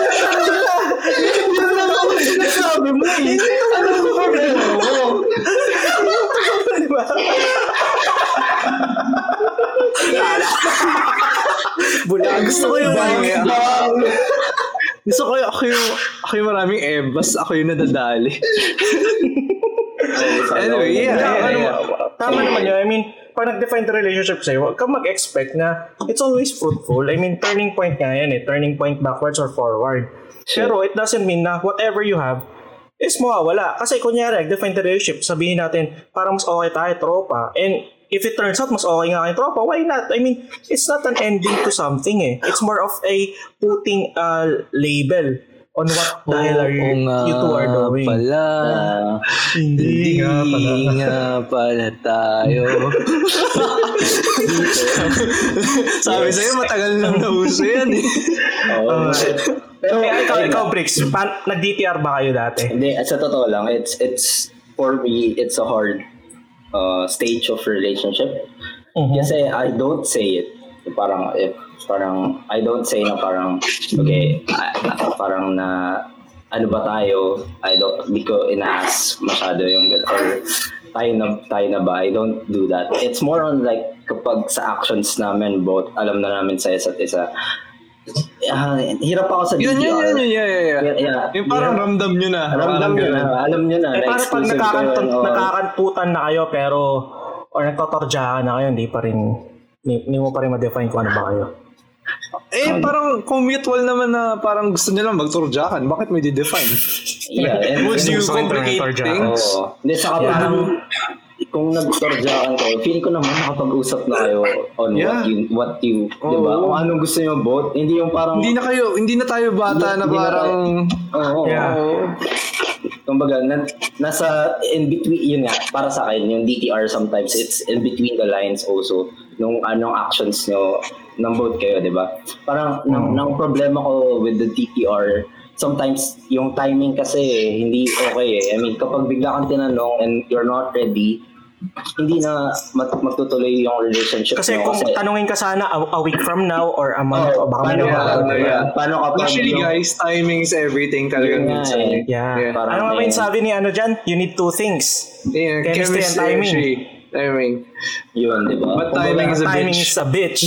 Hindi naman ako sinasabi mo eh. Ano ang problema mo? diba? Bula, gusto ko yung Bang, bang. Gusto ko yung, ako yung, ako yung maraming embas, ako yung nadadali. Anyway, yeah, Yeah, yeah, ano, yeah. Tama naman yun. I mean, pag nag-define the relationship sa'yo, huwag kang mag-expect na it's always fruitful. I mean, turning point nga yan eh. Turning point backwards or forward. Pero it doesn't mean na whatever you have is mawawala. Kasi kunyari, nag-define the relationship, sabihin natin, parang mas okay tayo, tropa. And if it turns out mas okay nga kayo tropa, why not? I mean, it's not an ending to something eh. It's more of a putting a label on what the hell are you, you two are doing. pala. Ah, Hindi nga pala. nga pala tayo. Sabi sa'yo, matagal nang nauso yan eh. oo. Pero Pero ikaw, ayun ikaw, nga. Bricks, pa- nag-DTR ba kayo dati? Hindi, sa totoo lang, it's it's for me, it's a hard uh, stage of relationship. Mhm. Kasi I don't say it. Parang if parang I don't say na parang okay, ah, parang na ano ba tayo? I don't di ko ina-ask masyado yung gan- or tayo na tayo na ba? I don't do that. It's more on like kapag sa actions namin both alam na namin sa isa't isa. Ah, hirap ako sa Yun, yun, yun, yun, yeah, yeah, yeah. Yeah, yeah. Yung parang ramdam nyo na. Ramdam Parang nyo na, alam nyo na. Eh, na para pag nakakantut, yun, oo. nakakantutan na kayo pero or nagtotorjahan na kayo, hindi pa rin hindi, hindi mo pa rin ma-define kung ano ba kayo. Eh, parang kung mutual naman na parang gusto nyo lang magturjakan, bakit may di-define? Yeah, and Would you complicate things? Oo. Hindi, saka parang kung nagtorjakan kayo, feeling ko naman nakapag-usap na kayo on Yeah. what you, what you, di ba? Kung anong gusto nyo both, hindi yung parang, Hindi na kayo, hindi na tayo bata Hindi- na hindi parang... oo. Yeah. Oo. Kumbaga, na, nasa in between, yun nga, para sa akin, yung DTR sometimes, it's in between the lines also, nung anong actions nyo, ng both kayo, di ba? Parang, nang, nang problema ko with the DTR, sometimes, yung timing kasi, hindi okay eh. I mean, kapag bigla kang tinanong and you're not ready, hindi na mat- magtutuloy yung relationship Kasi kung tanungin ka sana a, a week from now or a month, Oh, o baka may paano, nawala. yeah, yeah. paano kapag Actually yung- guys, timing is everything talaga Yun nga minsan. eh. eh. Yeah. Yeah. Parang ano nga ba yung sabi ni ano dyan? You need two things. Yeah, Chemistry and timing. chemistry, Timing. yun, di ba? But timing is a Timing bitch. is a bitch.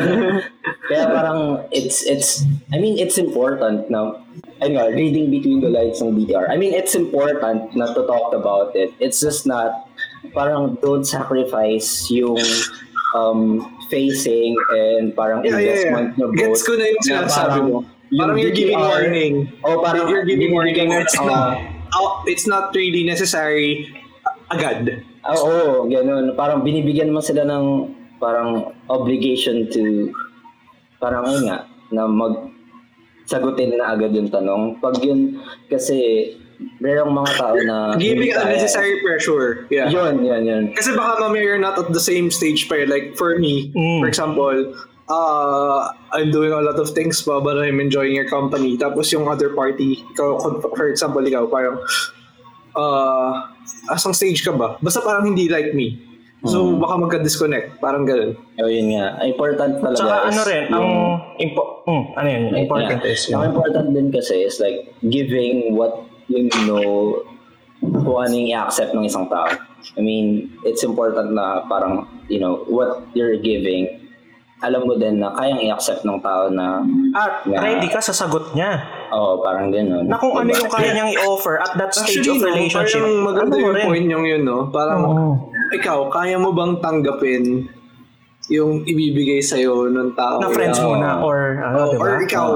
Kaya parang it's it's I mean it's important na ayun nga, reading between the lines ng DTR. I mean it's important na to talk about it. It's just not parang don't sacrifice yung um facing and parang Yeah, yeah, yeah. investment nyo both. Gets ko na yung na sinasabi mo. Parang you're giving DTR, warning. Oh, parang you're giving warning. It's Oo. not, oh, it's not really necessary agad. Ah, Oo, ganun. Parang binibigyan mo sila ng parang obligation to parang ayun nga, na mag sagutin na agad yung tanong. Pag yun, kasi merong mga tao na Giving unnecessary pressure. Yeah. Yun, yun, yun. Kasi baka mamaya you're not at the same stage pa. eh. Like for me, Mm. for example, uh, I'm doing a lot of things pa but I'm enjoying your company. Tapos yung other party, ikaw, for example, ikaw, parang, uh, asang stage ka ba? Basta parang hindi like me. So Mm. baka magka-disconnect. Parang ganun. Oh, yun nga. Important talaga Tsaka is ano rin, ang yung- impo- mm, ano yun, important yeah. is Ang yun. important din kasi is like giving what you know kung ano yung i-accept ng isang tao. I mean, it's important na parang, you know, what you're giving, alam mo din na kayang i-accept ng tao na, At Yeah. ready ka sa sagot niya. oh, parang gano'n. Na kung ano yung kaya niyang i-offer at that stage Actually, of no, relationship. parang maganda ano yung rin. point yung yun, no? Parang, Oo. ikaw, kaya mo bang tanggapin yung ibibigay sa'yo ng tao? Na friends Oo. muna or ano, Oh, diba? Or ikaw,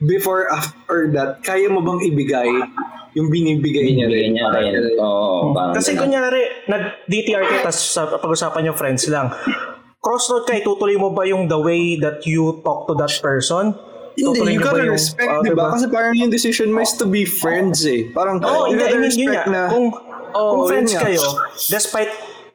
before after that, kaya mo bang ibigay yung binibigay niya Binibigay rin? niya rin. Oo, parang Kasi ganun. kunyari, nag-DTR ka, tapos sa pag-usapan yung friends lang. Crossroad ka, itutuloy mo ba yung the way that you talk to that person? Hindi, Tutuloy you mo ba gotta yung- respect, oh, di ba? diba? Kasi parang yung decision mo is to be friends eh. Parang, Oo, you I gotta mean, yun respect nga. na, Kung, Oo, kung yun friends kayo, despite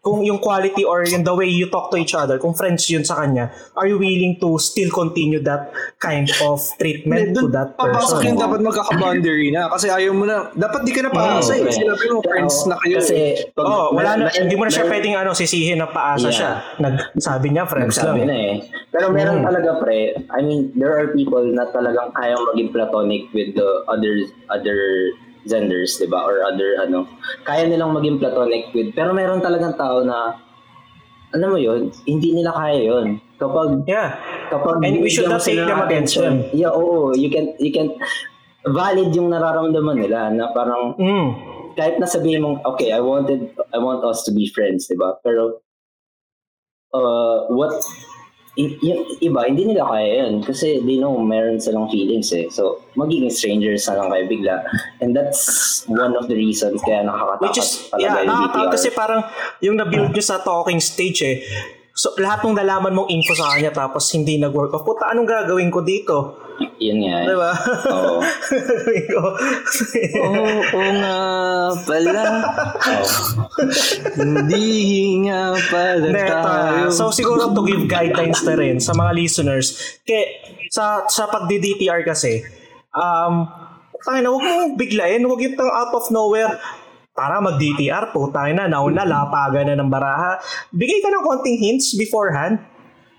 kung yung quality or yung the way you talk to each other, kung friends yun sa kanya, are you willing to still continue that kind of treatment to Dun that papasok person? yung dapat magkaka-boundary na. Kasi ayaw mo na, dapat di ka na paasa eh. Okay. Sinabi mo, friends na kayo. Kasi, eh. pag- Oh, wala na, hindi mo na siya pwedeng ano, sisihin na paasa Yeah. siya. Nagsabi niya, friends Nagsabi lang. na eh. Pero meron Mm. talaga pre, I mean, there are people na talagang kayang maging platonic with the other other genders, 'di ba? Or other ano. Kaya nilang maging platonic with pero meron talagang tao na alam mo 'yun, hindi nila kaya 'yun. Kapag Yeah. kapag And we should not take them attention, them. Yeah, oo, you can you can valid yung nararamdaman nila na parang Mm. kahit na sabihin mong, okay, I wanted, I want us to be friends, di ba? Pero, uh, what, yung iba, hindi nila kaya yun. Kasi they know meron silang feelings eh. So, magiging strangers na lang kayo bigla. And that's one of the reasons kaya nakakatakot Which is, yeah, BTR. kasi parang yung na-build nyo sa talking stage eh. So, lahat ng nalaman mong info sa kanya tapos hindi nag-work off. Puta, anong gagawin ko dito? Yun nga eh. Di ba? Oo. Ko. Oo nga pala. Oo. Hindi nga pala Hindi, tayo. ta- so siguro to give guidelines na rin sa mga listeners. Kaya sa sa pagdi-DTR kasi, um, tayo na, huwag mong biglayin, huwag yung out of nowhere. Tara, mag-DTR po, tayo na, nauna, lapagan na ng baraha. Bigay ka ng konting hints beforehand.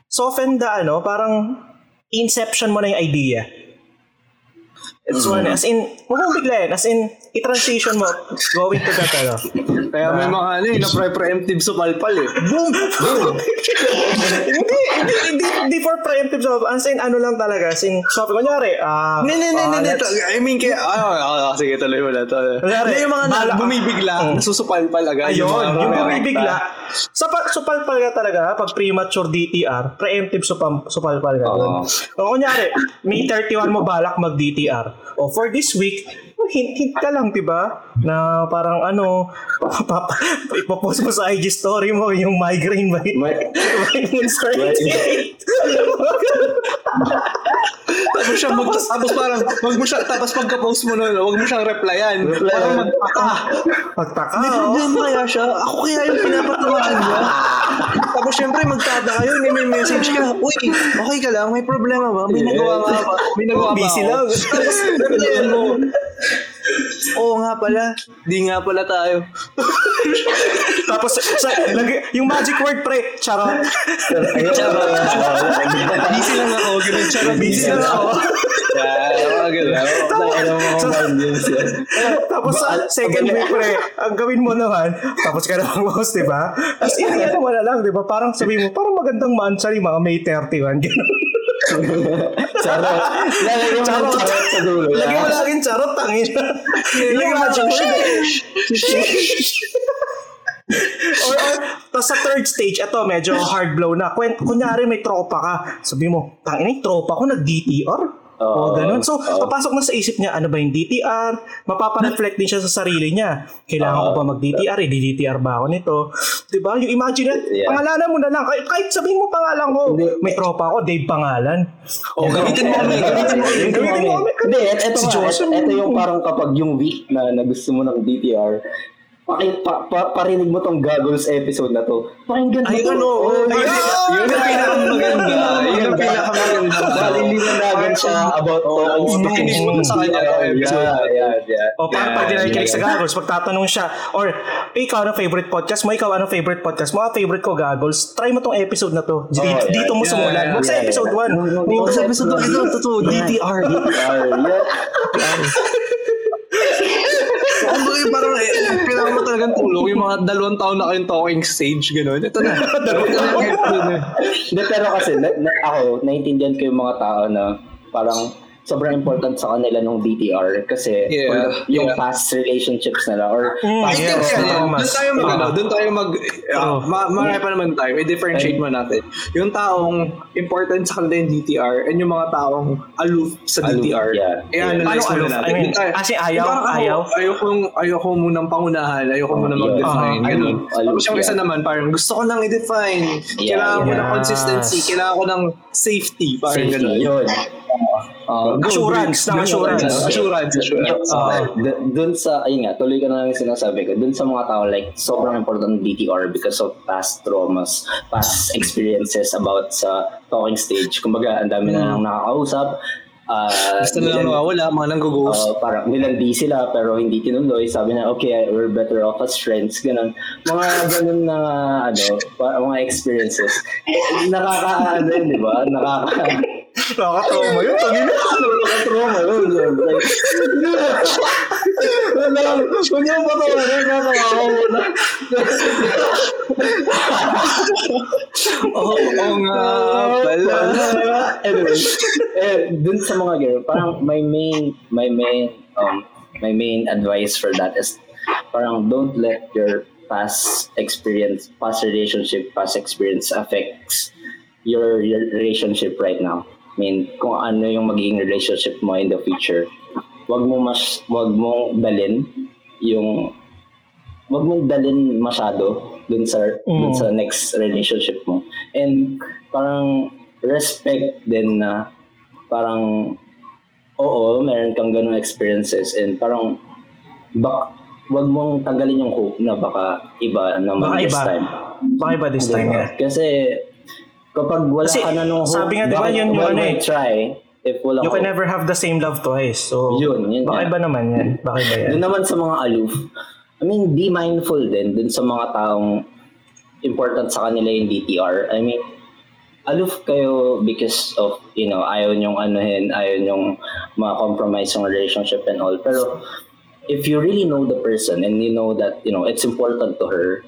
Soften the, ano, parang inception mo na yung idea. It's one, as in, huwag mong biglayin, as in, i-transition mo, going to that, ano. Kaya may mga ano eh, na pre-preemptive sa palpal eh. Boom! Boom! hindi, hindi, hindi, hindi for preemptive. As in, ano lang talaga. As in, so, kunyari, ah, Hindi, hindi, ah, hindi, hindi. I mean, kaya, ah, ah, sige, tuloy mo na to. Hindi, yung mga na, bumibigla, Oh. nasusupalpal agad. Ayun, yung bumibigla. Sa pa, supalpal ka talaga, pag premature DTR, preemptive supalpal ka. Oo. O kunyari, May 31 mo balak mag-DTR. O for this week, hint, hint ka lang, di ba? Na parang ano, pap- ipopost mo sa IG story mo yung migraine ba? May- Migraine certificate. Tapos siya, mag, tapos parang, wag mo siya, tapos pagka-post mo nun, wag mo siyang replyan. Parang magtaka. Pagtaka, May oh. problema kaya siya? Ako kaya yung pinapatamaan niya? Tapos syempre, magtataka yun, may message ka, Uy, okay ka lang? May problema ba? May nagawa nga ba? May nagawa ba Busy lang. Tapos, mo. Oo nga pala. Di nga pala tayo. Tapos, sa, lagi, yung magic word, pre, charot. Busy lang ako. Ganun, charot. Busy lang ako. Yan. Tapos sa second week, pre, ang gawin mo naman, tapos ka na mag-host, di ba? Tapos iniyan mo na lang, di ba? Parang sabi mo, parang magandang maansari, mga May 31. Ganun. Charot. Lalagyan mo Charot. charot sa dulo. Lagi mo laging charot, tangin. Magic word. or, or, tapos sa third stage, ito, medyo hard blow na. Kwen, kunyari may tropa ka. Sabi mo, tangin, tropa ko nag-DTR. O Oo. ganun. So, Oo. papasok na sa isip niya, ano ba yung DTR? Mapapa-reflect din siya sa sarili niya. Kailangan ko Oo. ba mag-DTR? I-DTR ba ako nito? Diba? Yung imagine, Yeah. pangalanan mo na lang. Kahit, kahit sabihin mo pangalan ko, may tropa ako, Dave pangalan. Oh, gamitin mo kami, gamitin mo kami. Gamitin mo kami. Hindi, eto yung parang kapag yung week na, na gusto mo ng DTR, paki, pa, pa, parinig mo tong Goggles episode na to. Pakinggan mo Ay, to. ano, oh, Oh, yun, yun ang pinakamaganda. Yun ang pinakamaganda. Dahil linanagan siya about Oo, talking makinig mo sa kanya yung episode. Yeah, yeah. O parang pag dinakikinig sa. Goggles, pagtatanong siya, or ikaw ano favorite podcast mo, ikaw ano favorite podcast mo, ah, favorite ko Goggles, try mo tong episode na to. Dito, yeah, dito mo yeah, Huwag sa episode yeah. 1. Oo, Sa episode na ito, totoo, DTR. DTR, yeah. Bagay parang eh, kailangan mo talagang tulong yung mga dalawang taon na kayong talking stage, gano'n. Ito na. Dalawang taon na episode na. Hindi, pero kasi, na, na, ako, naiintindihan ko yung mga tao na parang sobrang important sa kanila nung DTR kasi Yeah, or yung yeah. past relationships nila or Mm, past yeah, trust yeah, nila. yeah. Doon tayo mag, ano, doon tayo mag, uh, ma marami pa naman tayo, i-differentiate mo natin. Yung taong important sa kanila yung DTR and yung mga taong aloof sa Aloof, DTR. yeah. I-analyze Paano muna aloof? natin. I mean, tayo- kasi ayaw, ako, ayaw. Ayokong, ayoko munang pangunahan, ayoko Oh, muna yeah. mag-define. Ah, ganun. aloof, aloof, Tapos yung isa yeah. naman, parang gusto ko nang i-define. Yeah, kailangan ko ng yes. consistency, kailangan ko ng safety. Parang Safety, ganun. yun. Uh, Assurance, go, ng assurance. go. Assurance, assurance. Uh, dun sa, ayun nga, tuloy ka na lang yung sinasabi ko, dun sa mga tao, like, sobrang important ng DTR because of past traumas, past experiences about sa talking stage. Kumbaga, ang dami na lang nakakausap. Uh, Gusto na lang nawawala, mga nang-ghost. Uh, parang nilandi sila pero hindi tinuloy. Sabi na, okay, we're better off as friends. Ganun. Mga ganun na, ano, mga experiences. Nakaka, ano yun, di ba? Nakaka, Nakakatawa yun. Tangin na. nakaka-trauma yun. Like, wala, huwag niyo pa tawa rin. Nakakawa mo na. Oo oo nga pala. anyway, eh, dun sa mga girl, parang my main, my main, um, my main advice for that is parang don't let your past experience, past relationship, past experience affects your, your relationship right now. Mean, kung ano yung magiging relationship mo in the future, wag mo mas, wag mong dalin yung wag mong dalin masyado dun sa dun Mm. sa next relationship mo. And parang respect din na parang oo, meron kang ganung experiences and parang bak wag mong tanggalin yung hope na baka iba naman Baka this iba. time. Baka ba this time Diba? nga? Kasi kapag wala Kasi ka na nung hope, sabi nga, di ba, bakit- yun yung ano eh. try if wala You can hope? never have the same love twice. So, Yun, yun baka nga. iba naman yan. Baka iba yan. Doon naman sa mga aloof, I mean, be mindful din dun sa mga taong important sa kanila yung DTR. I mean, aloof kayo because of, you know, ayaw nyong anuhin, ayaw nyong ma-compromise yung relationship and all. Pero, if you really know the person and you know that, you know, it's important to her,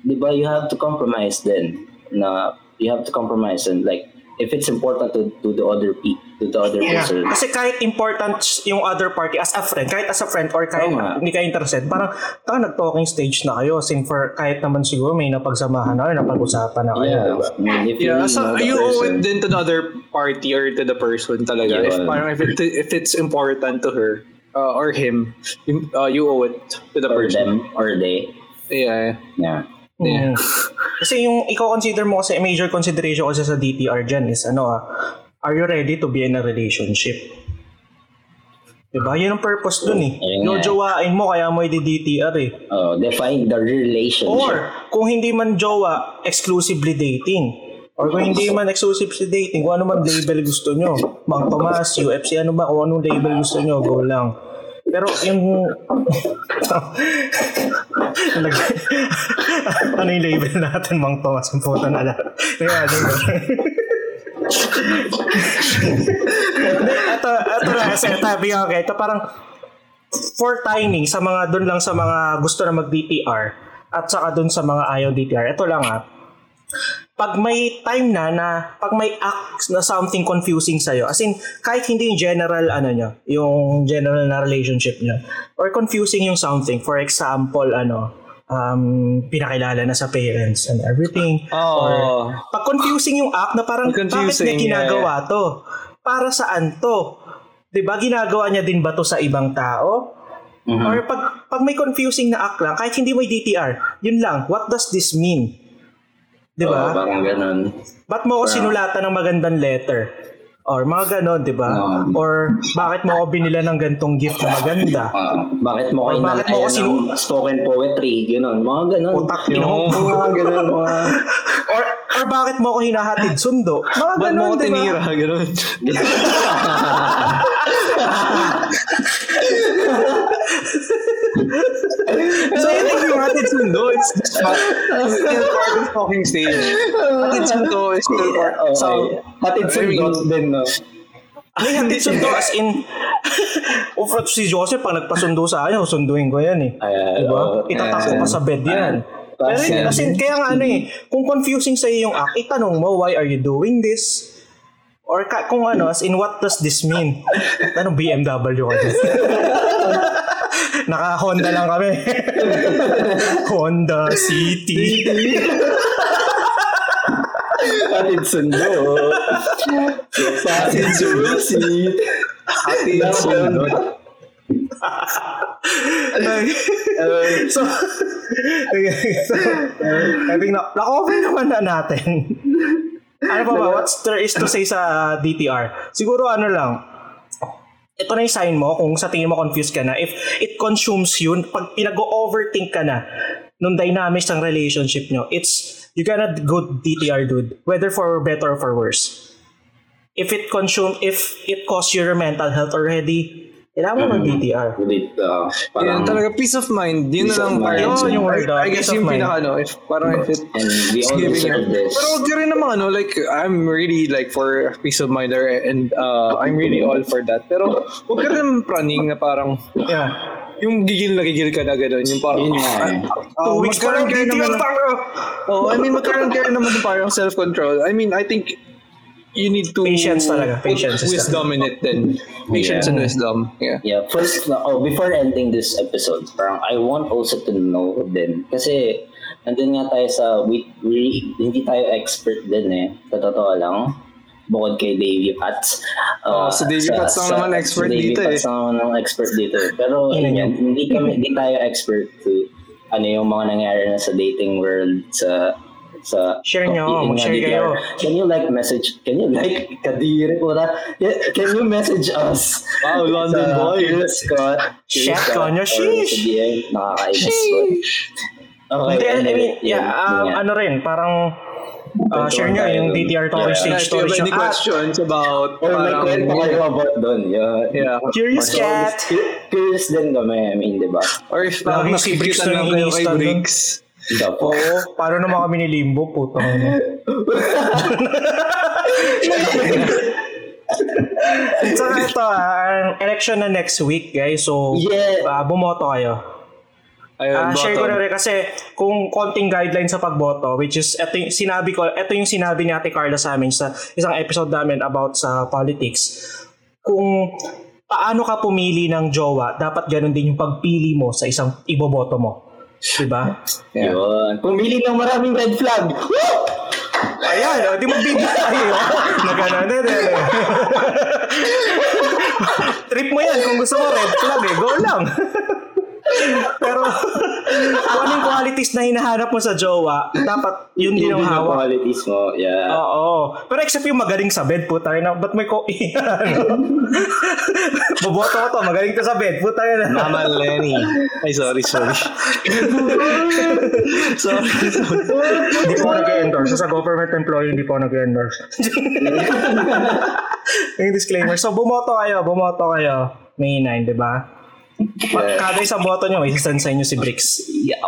di ba, you have to compromise then. Na, you have to compromise and like, if it's important to, to the other pe to the other Yeah. person. Kasi kahit important yung other party as a friend, kahit as a friend or kahit nga. hindi ka interested, parang taka nag-talking stage na kayo. Sin for kahit naman siguro may napagsamahan na or napag-usapan na kayo. Yeah, diba? I mean, if you Yeah, so you owe it din to the other party or to the person talaga. If Yun. parang if it if it's important to her uh, or him, you, uh, you owe it to the or person. them or they. Yeah. Yeah. Mm. Yeah. kasi yung ikaw consider mo kasi major consideration kasi sa DTR dyan is ano ah, are you ready to be in a relationship? Diba? Yun ang purpose dun eh. Ayun nga. Jojowain mo kaya mo i-DTR eh. Oh, define the relationship. Or, kung hindi man jowa, exclusively dating. Or kung hindi man exclusively dating, kung ano man label gusto nyo. Mang Tomas, UFC, ano ba, kung anong label gusto nyo, go lang. Pero yung... Ano yung label natin, Mang Tomas? Ang puta na lang. Kaya, yun? Hindi, ito, ito na, kasi tabi nga okay, ito parang for timing sa mga doon lang sa mga gusto na mag-DTR at saka doon sa mga ayaw DTR. Ito lang ah. Pag may time na na pag may act na something confusing sa as in kahit hindi yung general ano nyo, yung general na relationship nyo or confusing yung something for example ano um pinakilala na sa parents and everything or Oh. pag confusing yung act na parang bakit niya ginagawa to para saan to? 'Di ba? Ginagawa niya din ba to sa ibang tao? Mhm. Or pag pag may confusing na act lang, kahit hindi may DTR, yun lang, what does this mean? 'Di Oo, ba? parang ganun. Ba't mo ako sinulatan ng magandang letter? Or mga ganon, di ba? Oo. Or bakit mo ako binila ng gantong gift na maganda? Ah, bakit mo ako ng spoken poetry, gano'n, mga gano'n. Utak, mo. Mga gano'n, mga... Or, or bakit mo ako hinahatid sundo? Mga Ba't mo ganon, ko di ba? tinira? Ganun. so, yun yung hatid sundo. It's still part of talking stage. Hatid sundo is still part. Okay. So, Hatid I sundot din, no? Ay, hatid sundo as in... o si Joseph, pag nagpasundo sa akin, sunduin ko yan eh. Ayan, Diba? oo. Itatakbo ka sa bed yan. Pero yun, kasi kaya nga ano eh, kung confusing sa'yo yung act, itanong mo, why are you doing this? Or ka, kung ano, as in, what does this mean? Anong BMW ka dyan? Naka-Honda lang kami. Honda City. Hatid sundo. Hatid sundo. seat. hatid sundo. so, so, think na, na-cover naman na natin. ano pa ba? What's there is to say sa DTR? Siguro ano lang, ito na yung sign mo kung sa tingin mo confused ka na. If it consumes you, pag pinag-overthink ka na nung dynamics ng relationship nyo, it's, you gotta go DTR dude. Whether for better or for worse. If it consume, if it costs your mental health already, kailangan mo mag-DTR. Ulit, uh, Yan parang, talaga, peace of mind. Yun Peace na lang Yun yung word, I, I uh, guess yung pinaka, ano, if, parang if it, and we all giving deserve it. this. Pero wag ka rin naman ano, like, I'm really like for peace of mind or- and uh, I'm really all for that. Pero wag ka rin praning na parang Yeah. yung gigil na gigil ka na gano'n. Yung parang, Yun eh. ah, weeks pa lang magkaroon ka DTR naman-! Oh, I mean, magkaroon ka rin naman ng parang self-control. I mean, I think you need to Patience talaga. put Patience is wisdom in it then. Patience Yeah. and wisdom. Yeah. Yeah, first, oh, before ending this episode, parang I want also to know din. Kasi, nandun nga tayo sa, we, we, hindi tayo expert din eh. Sa totoo lang. Bukod kay Davey Pats. Oh, si Davey Pats lang naman expert si Davey dito eh. Pats lang naman ang expert dito eh. Pero, Yun yun, yun. hindi, kami, hindi tayo expert to ano yung mga nangyari na sa dating world sa sa Share nyo, mag-share kayo. Can you like message, can you like, kadiri po na, can you message us? Wow, London Sa boy. Curious Scott. Scott, Konyo, or sheesh. Nakakainis po. Okay, Hindi, I anyway, mean, yeah, um, nga. ano rin, parang uh, share nyo yung DTR Talking Yeah. Stage Guys, do you story have show. any Ah, questions about Or may parang- kwento kayo about doon. Yeah. Yeah. Curious So, Cat. cu- Curious din kami, I mean, di ba? Or if parang nakikita na lang kayo kay. Briggs. Oo, paano naman kami ni Limbo, putang ina. Saka ito, ah, ang election na next week, guys. So, Yeah. ah, bumoto kayo. Ayun, Ah, share ko na rin kasi kung konting guideline sa pagboto, which is, ito yung sinabi ko, ito yung sinabi ni Ate Carla sa amin sa isang episode namin about sa politics. Kung paano ka pumili ng jowa, dapat ganun din yung pagpili mo sa isang iboboto mo. Diba? Yeah. Yun. Pumili ng maraming red flag. Woo! Ayan, o, di mo bibigay tayo. Nagana na din. Trip mo yan. Kung gusto mo, red flag eh. Go lang. Pero, kung anong qualities na hinahanap mo sa jowa, dapat yun din ang hawak. qualities mo. Yeah. Oo. Pero except yung magaling sa bed, puta na. Ba't may ko... Boboto ko to, magaling to sa bed, puta na. Mama Lenny. Ay, sorry, sorry. sorry, sorry. Hindi po nag-endorse. Sa government employee, hindi po nag-endorse. yung disclaimer. So, bumoto kayo, bumoto kayo. May 9, di ba? Kada isang boto nyo, may sasend sa inyo si Bricks. Yeah.